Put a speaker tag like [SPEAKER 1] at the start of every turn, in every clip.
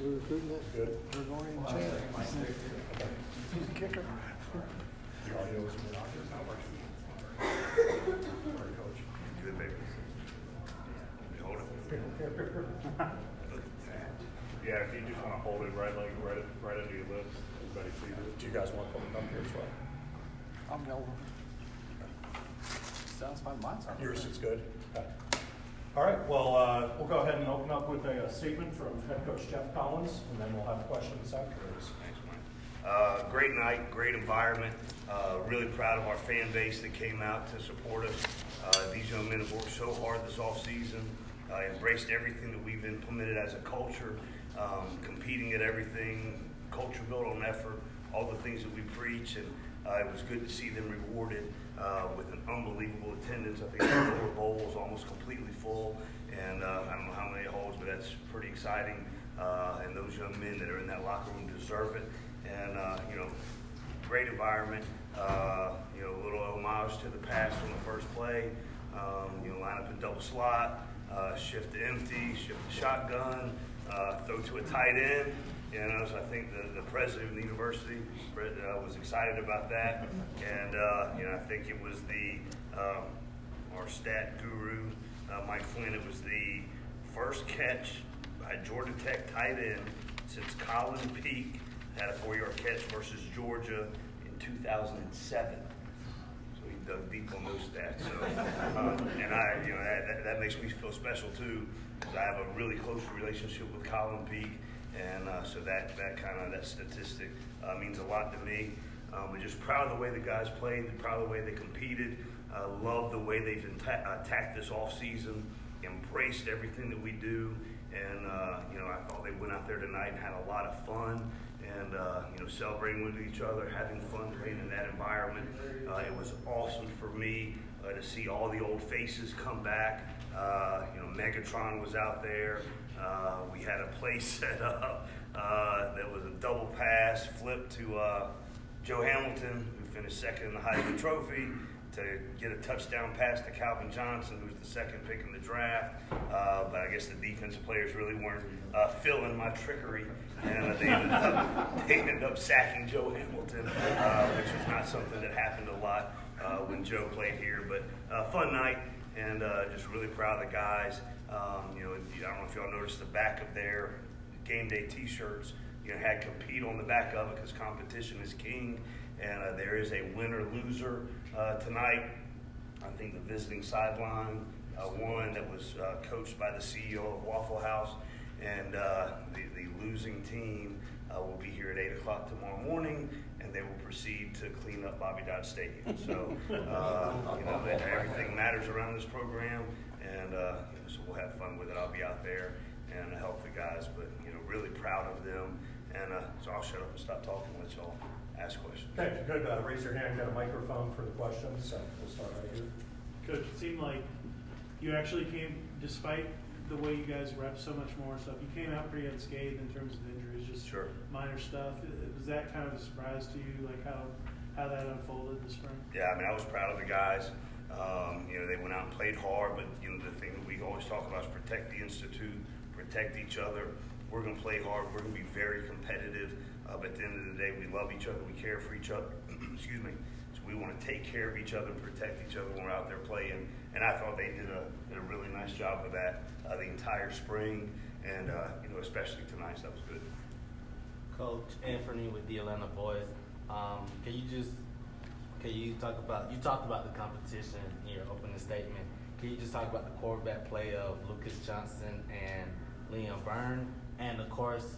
[SPEAKER 1] We're recruiting it.
[SPEAKER 2] Good.
[SPEAKER 1] We're going in Chandler. He's a kicker.
[SPEAKER 2] The audio is good.
[SPEAKER 3] Good, baby. You hold it. Yeah, if you just wanna hold it right like, right, right under your lips, everybody sees it.
[SPEAKER 2] Do you guys want to come up here as well?
[SPEAKER 1] I'm Melvin.
[SPEAKER 4] Sounds fine, mine's on.
[SPEAKER 2] Yours is good? Okay. All right, well, uh, we'll go ahead and open up with a uh, statement from head coach Geoff Collins, and then we'll have questions afterwards.
[SPEAKER 3] Thanks, Mike. Uh, great night, great environment. Uh, really proud of our fan base that came out to support us. Uh, these young men have worked so hard this offseason, uh, embraced everything that we've implemented as a culture, um, competing at everything, culture built on effort, all the things that we preach, and uh, it was good to see them rewarded uh, with an unbelievable attendance. I think the lower bowl was almost completely full, and uh, I don't know how many it holds, but that's pretty exciting. Uh, and those young men that are in that locker room deserve it. And uh, you know, great environment. Uh, you know, a little homage to the past on the first play. Um, you know, line up in double slot, shift to empty, shift to shotgun, throw to a tight end. You know, so I think the, the president of the university uh, was excited about that. And, uh, you know, I think it was the, um, our stat guru, uh, Mike Flynn, it was the first catch by Georgia Tech tight end since Colin Peek had a four-yard catch versus Georgia in 2007. So he dug deep on those stats. So, um, and I, you know, that, that, makes me feel special too, because I have a really close relationship with Colin Peek, and uh, so that that kind of that statistic uh, means a lot to me. Um, I'm just proud of the way the guys played, proud of the way they competed. Uh, love the way they've atta- attacked this off season, embraced everything that we do, and uh, you know I thought they went out there tonight and had a lot of fun and uh, you know celebrating with each other, having fun playing in that environment. Uh, it was awesome for me uh, to see all the old faces come back. Uh, you know, Megatron was out there. Uh, we had a play set up uh, that was a double pass, flip to uh, Joe Hamilton, who finished second in the Heisman Trophy to get a touchdown pass to Calvin Johnson, who was the second pick in the draft. Uh, but I guess the defensive players really weren't uh, feeling my trickery, and they, ended up, they ended up sacking Joe Hamilton, uh, which was not something that happened a lot when Joe played here. But fun night, and just really proud of the guys. Um, you know, I don't know if y'all noticed the back of their game day T-shirts. You know, had compete on the back of it because competition is king and uh, there is a winner loser uh, tonight. I think the visiting sideline uh, one that was uh, coached by the CEO of Waffle House, and uh, the, the losing team uh, will be here at 8 o'clock tomorrow morning, and they will proceed to clean up Bobby Dodd Stadium. So, uh, you know, everything matters around this program, and uh, you know, so we'll have fun with it. I'll be out there and help the guys, but, you know, really proud of them. And uh, so I'll shut up and stop talking and let y'all ask questions.
[SPEAKER 2] Okay, good. uh, raise your hand, get a microphone for the questions, so we'll start right here.
[SPEAKER 5] Coach, it seemed like you actually came, despite the way you guys rep so much more stuff, you came out pretty unscathed in terms of injuries, just
[SPEAKER 3] sure.
[SPEAKER 5] minor stuff. Was that kind of a surprise to you, like how how that unfolded this spring?
[SPEAKER 3] Yeah, I mean, I was proud of the guys. Um, you know, they went out and played hard, but you know, the thing that we always talk about is protect the institute, protect each other. We're going to play hard. We're going to be very competitive. Uh, but at the end of the day, we love each other. We care for each other. Excuse me. So we want to take care of each other and protect each other when we're out there playing. And I thought they did a, did a really nice job of that uh, the entire spring, and uh, you know, especially tonight. So that was good.
[SPEAKER 4] Coach Anthony with the Atlanta Boys. Um, can you just can you talk about you talked about the competition in your opening statement? Can you just talk about the quarterback play of Lucas Johnson and Liam Byrne, and of course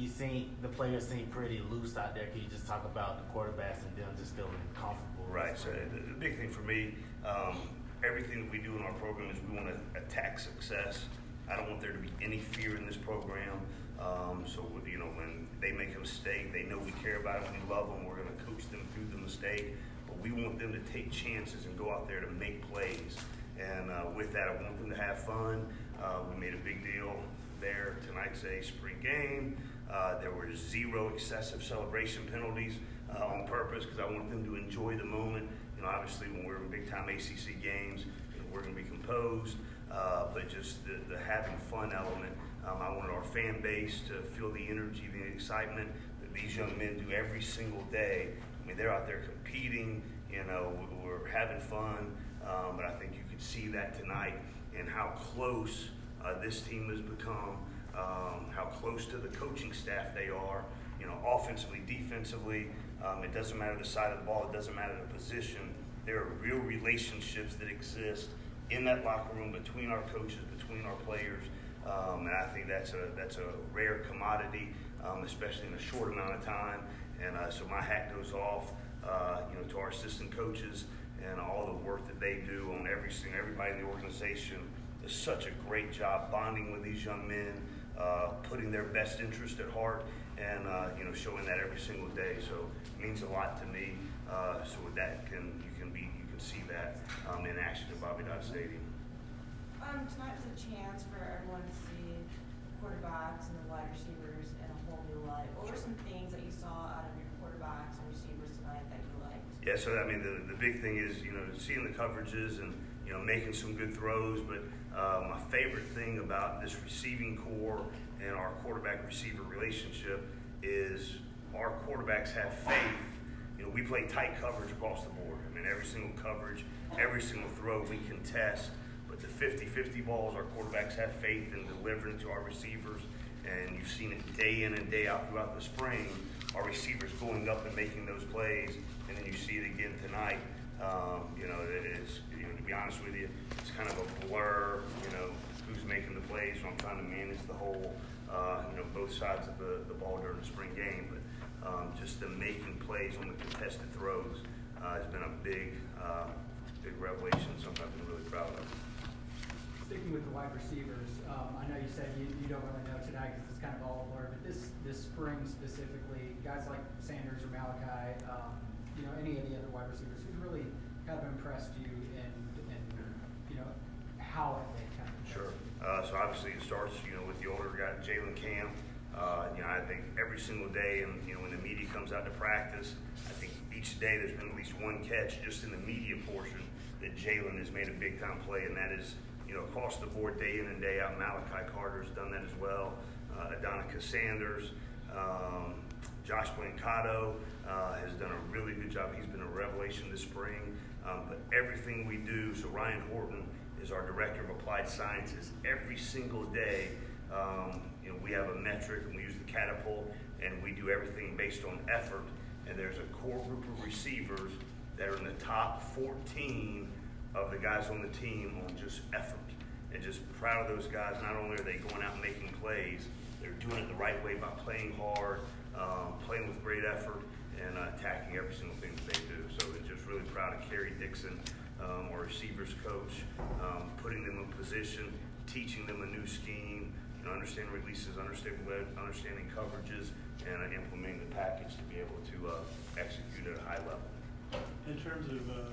[SPEAKER 4] you seen the players seem pretty loose out there. Can you just talk about the quarterbacks and them just feeling comfortable?
[SPEAKER 3] Right. So the, the big thing for me, um, everything that we do in our program is we want to attack success. I don't want there to be any fear in this program. Um, so you know, when they make a mistake, they know we care about them. We love them. We're going to coach them through the mistake. But we want them to take chances and go out there to make plays. And uh, with that, I want them to have fun. Uh, we made a big deal there. Tonight's a spring game. Uh, there were zero excessive celebration penalties uh, on purpose because I wanted them to enjoy the moment. You know, obviously when we're in big time ACC games, you know, we're going to be composed, uh, but just the, the, having fun element Um, I wanted our fan base to feel the energy, the excitement that these young men do every single day. I mean, they're out there competing, you know, we're having fun, um, but I think you could see that tonight and how close uh, this team has become, um, how close to the coaching staff they are, you know, offensively, defensively. Um, it doesn't matter the side of the ball, it doesn't matter the position. There are real relationships that exist in that locker room between our coaches, between our players. Um, and I think that's a that's a rare commodity, um, especially in a short amount of time. And uh, so my hat goes off, uh, you know, to our assistant coaches and all the work that they do on every single everybody in the organization does such a great job bonding with these young men, uh, putting their best interest at heart, and uh, you know showing that every single day. So it means a lot to me. Uh, so with that, can you can be you can see that um, in action at Bobby Dodd Stadium.
[SPEAKER 6] Um, tonight was a chance for everyone to see quarterbacks and the wide receivers in a whole new light. What were some things that you saw out of your quarterbacks and receivers tonight that you liked?
[SPEAKER 3] Yeah, so I mean, the, the big thing is, you know, seeing the coverages and, you know, making some good throws. But uh, my favorite thing about this receiving core and our quarterback receiver relationship is our quarterbacks have faith. You know, we play tight coverage across the board. I mean, every single coverage, every single throw we contest. But the 50 50 balls, our quarterbacks have faith in delivering to our receivers. And you've seen it day in and day out throughout the spring. Our receivers going up and making those plays. And then you see it again tonight. Um, you know, it is, you know, to be honest with you, it's kind of a blur, you know, who's making the plays. So I'm trying to manage the whole, uh, you know, both sides of the, the ball during the spring game. But um, just the making plays on the contested throws uh, has been a big, uh, big revelation, something I've been really proud of.
[SPEAKER 1] Sticking with the wide receivers, um, I know you said you, you don't really know tonight because it's kind of all blur, but this, this spring specifically, guys like Sanders or Malachi, um, you know, any of the other wide receivers, who's really kind of impressed you and, and you know, how have they kind of
[SPEAKER 3] Sure. Uh, so obviously it starts, you know, with the older guy, Jalen Camp. Uh, you know, I think every single day, and you know, when the media comes out to practice, I think each day there's been at least one catch just in the media portion that Jalen has made a big time play, and that is, you know, across the board, day in and day out. Malachi Carter's done that as well. Uh, Adonicas Sanders, um, Josh Blancato uh, has done a really good job. He's been a revelation this spring. Um, but everything we do, so Ryan Horton is our director of applied sciences. Every single day, um, you know, we have a metric and we use the catapult, and we do everything based on effort. And there's a core group of receivers that are in the top 14 of the guys on the team on just effort. And just proud of those guys. Not only are they going out and making plays, they're doing it the right way by playing hard, um, playing with great effort, and uh, attacking every single thing that they do. So we're just really proud of Kerry Dixon, um, our receivers coach, um, putting them in position, teaching them a new scheme, you know, understanding releases, understanding understanding coverages, and uh, implementing the package to be able to uh, execute at a high level.
[SPEAKER 5] In terms of uh,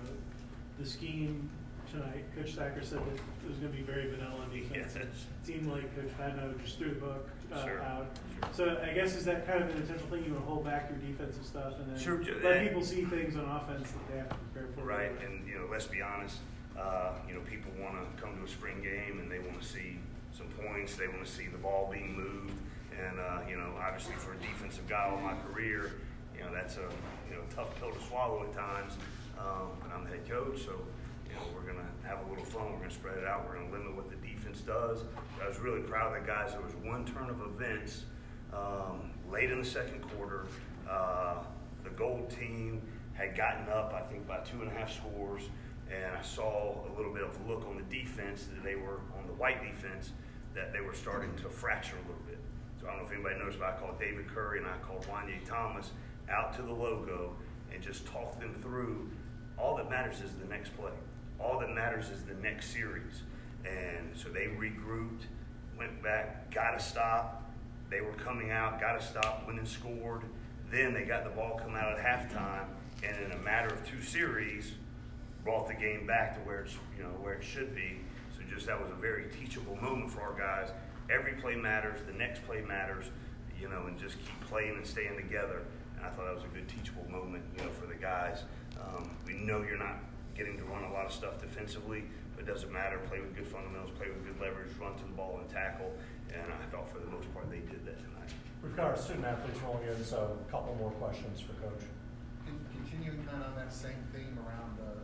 [SPEAKER 5] the scheme tonight, Coach Thacker said it was going to be very vanilla defense. It seemed like Coach Patenaude just threw the book uh,
[SPEAKER 3] Sure.
[SPEAKER 5] out.
[SPEAKER 3] Sure.
[SPEAKER 5] So I guess is that kind of an intentional thing? You want to hold back your defensive stuff and then
[SPEAKER 3] Sure,
[SPEAKER 5] let
[SPEAKER 3] and-
[SPEAKER 5] people see things on offense that they have to prepare for.
[SPEAKER 3] Right, and you know, let's be honest. Uh, you know, people want to come to a spring game and they want to see some points. They want to see the ball being moved, and uh, you know, obviously for a defensive guy all my career, you know, that's a you know tough pill to swallow at times. Um, but I'm the head coach, so you know, we're gonna have a little fun. We're gonna spread it out. We're gonna limit what the defense does. But I was really proud of the guys. There was one turn of events um, late in the second quarter. Uh, the gold team had gotten up, I think, by two and a half scores, and I saw a little bit of look on the defense that they were on the white defense that they were starting to fracture a little bit. So I don't know if anybody noticed, but I called David Curry and I called Wanye Thomas out to the logo and just talked them through. All that matters is the next play. All that matters is the next series. And so they regrouped, went back, got to stop. They were coming out, got to stop, went and scored. Then they got the ball come out at halftime, and in a matter of two series, brought the game back to where it's you know where it should be. So just that was a very teachable moment for our guys. Every play matters. The next play matters. You know, and just keep playing and staying together. And I thought that was a good teachable moment. You know, for the guys. Um, we know you're not getting to run a lot of stuff defensively, But it doesn't matter. Play with good fundamentals, play with good leverage, run to the ball and tackle. And I thought for the most part they did that tonight.
[SPEAKER 2] We've got our student athletes rolling in, so a couple more questions for Coach.
[SPEAKER 7] Continuing kind of on that same theme around, uh,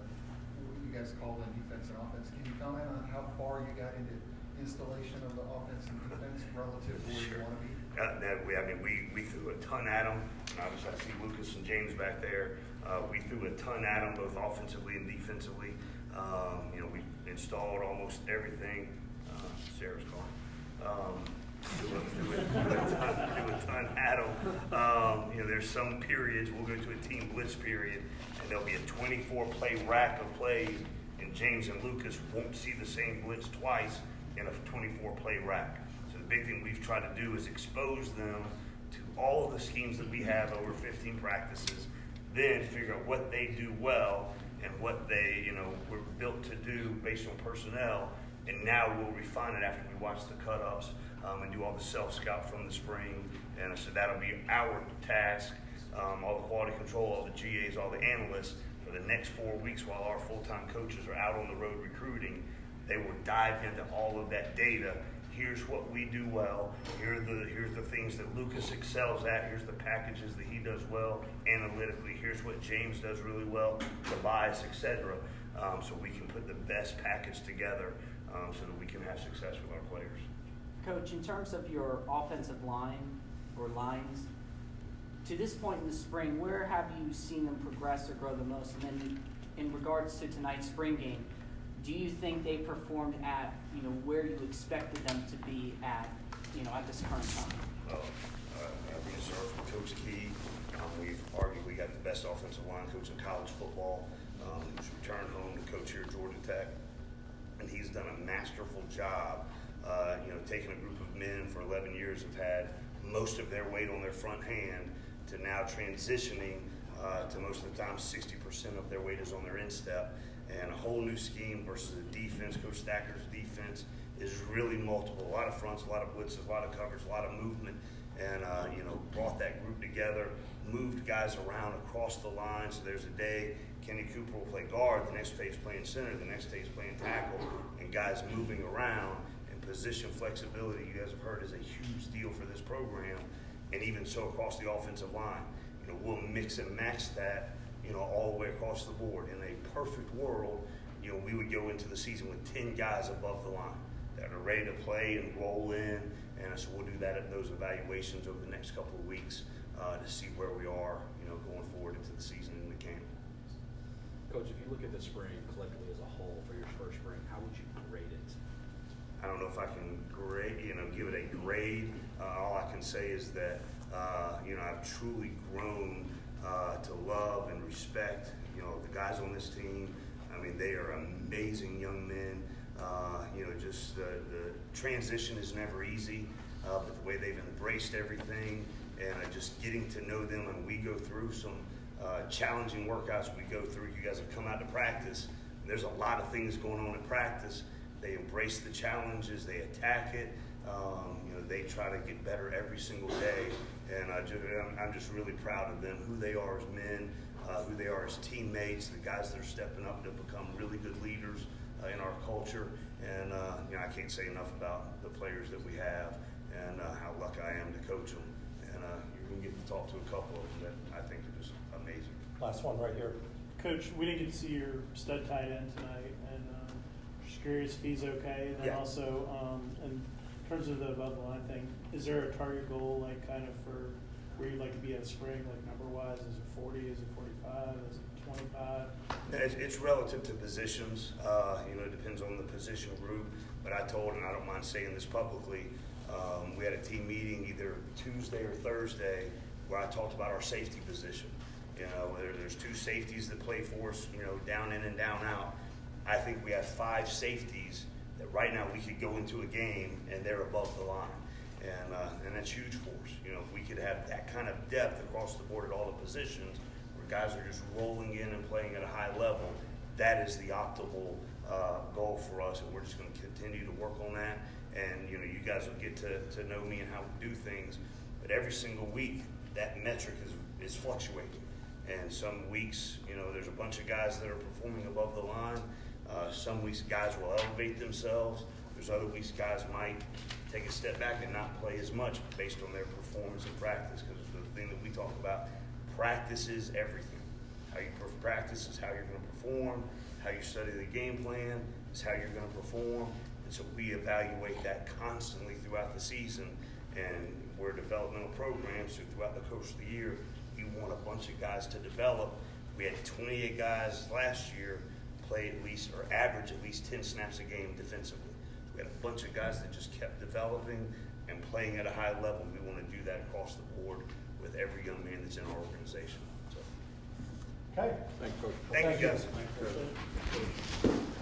[SPEAKER 7] what you guys call the defense and offense, can you comment on how far you got into installation of the offense and defense relative to where you want to be?
[SPEAKER 3] Uh, that we, I mean, we, we threw a ton at them. Obviously, I see Lucas and James back there. Uh, we threw a ton at them, both offensively and defensively. Um, you know, we installed almost everything. Uh, Sarah's calling. Um, a, a, ton, threw a ton at them. Um, you know, there's some periods we'll go to a team blitz period, and there'll be a 24 play rack of plays, and James and Lucas won't see the same blitz twice in a 24 play rack. So the big thing we've tried to do is expose them all of the schemes that we have over 15 practices, then figure out what they do well and what they, you know, were built to do based on personnel. And now we'll refine it after we watch the cut-ups um, and do all the self-scout from the spring. And so that'll be our task, um, all the quality control, all the GAs, all the analysts for the next four weeks while our full-time coaches are out on the road recruiting they will dive into all of that data. Here's what we do well. Here the here's the things that Lucas excels at. Here's the packages that he does well analytically. Here's what James does really well, Tobias, etc. Um, so we can put the best package together um, so that we can have success with our players.
[SPEAKER 8] Coach, in terms of your offensive line or lines, to this point in the spring, where have you seen them progress or grow the most? And then, in regards to tonight's spring game, do you think they performed at you know where you expected them to be at you know at this current time?
[SPEAKER 3] Uh, uh, served from Coach Key, um, we've arguably got the best offensive line coach in college football. Um, he's returned home to coach here at Georgia Tech, and he's done a masterful job. Uh, you know, taking a group of men for 11 years have had most of their weight on their front hand to now transitioning uh, to most of the time 60% of their weight is on their instep and a whole new scheme versus a defense. Coach Thacker's defense is really multiple. A lot of fronts, a lot of blitzes, a lot of coverage, a lot of movement, and uh, you know brought that group together, moved guys around across the line. So there's a day Kenny Cooper will play guard, the next day he's playing center, the next day he's playing tackle, and guys moving around and position flexibility. You guys have heard is a huge deal for this program, and even so across the offensive line. You know we'll mix and match that you know, all the way across the board. In a perfect world, you know, we would go into the season with 10 guys above the line that are ready to play and roll in. And so we'll do that at those evaluations over the next couple of weeks uh, to see where we are, you know, going forward into the season in the camp.
[SPEAKER 9] Coach, if you look at the spring collectively as a whole for your first spring, how would you grade it?
[SPEAKER 3] I don't know if I can grade, you know, give it a grade. Uh, all I can say is that, uh, you know, I've truly grown uh, to love and respect, you know, the guys on this team. I mean, they are amazing young men. Uh, you know, just the, the transition is never easy, uh, but the way they've embraced everything and uh, just getting to know them, and we go through some uh, challenging workouts we go through. You guys have come out to practice. There's a lot of things going on in practice. They embrace the challenges, they attack it. Um, you know, they try to get better every single day, and I I'm just really proud of them, who they are as men, uh, who they are as teammates, the guys that are stepping up to become really good leaders uh, in our culture. And uh, you know, I can't say enough about the players that we have and uh, how lucky I am to coach them. And uh, you're going to get to talk to a couple of them that I think are just amazing.
[SPEAKER 2] Last one right here.
[SPEAKER 5] Coach, we didn't get to see your stud tight end tonight, and um, just curious if he's okay. And then
[SPEAKER 3] Yeah.
[SPEAKER 5] also, um, in terms of the above the line thing, is there a target goal, like kind of for where you'd like to be at spring, like number wise? Is it 40? Is it 45? Is it 25?
[SPEAKER 3] It's, it's relative to positions. Uh, you know, it depends on the position group. But I told, and I don't mind saying this publicly, um, we had a team meeting either Tuesday or Thursday where I talked about our safety position. You know, there, there's two safeties that play for us, you know, down in and down out. I think we have five safeties that right now we could go into a game and they're above the line. And, uh, and that's huge for us. You know, if we could have that kind of depth across the board at all the positions, where guys are just rolling in and playing at a high level, that is the optimal uh, goal for us, and we're just going to continue to work on that. And you know, you guys will get to, to know me and how we do things. But every single week, that metric is is fluctuating. And some weeks, you know, there's a bunch of guys that are performing above the line. Uh, some weeks guys will elevate themselves. There's other weeks guys might take a step back and not play as much based on their performance in practice. Because the thing that we talk about, practice is everything. How you practice is how you're going to perform. How you study the game plan is how you're going to perform. And so we evaluate that constantly throughout the season. And we're a developmental program, so throughout the course of the year, we want a bunch of guys to develop. We had 28 guys last year play at least or average at least 10 snaps a game defensively. We had a bunch of guys that just kept developing and playing at a high level. We want to do that across the board with every young man that's in our organization. So,
[SPEAKER 2] Okay.
[SPEAKER 3] thank you thank you thank guys.
[SPEAKER 5] Appreciate it.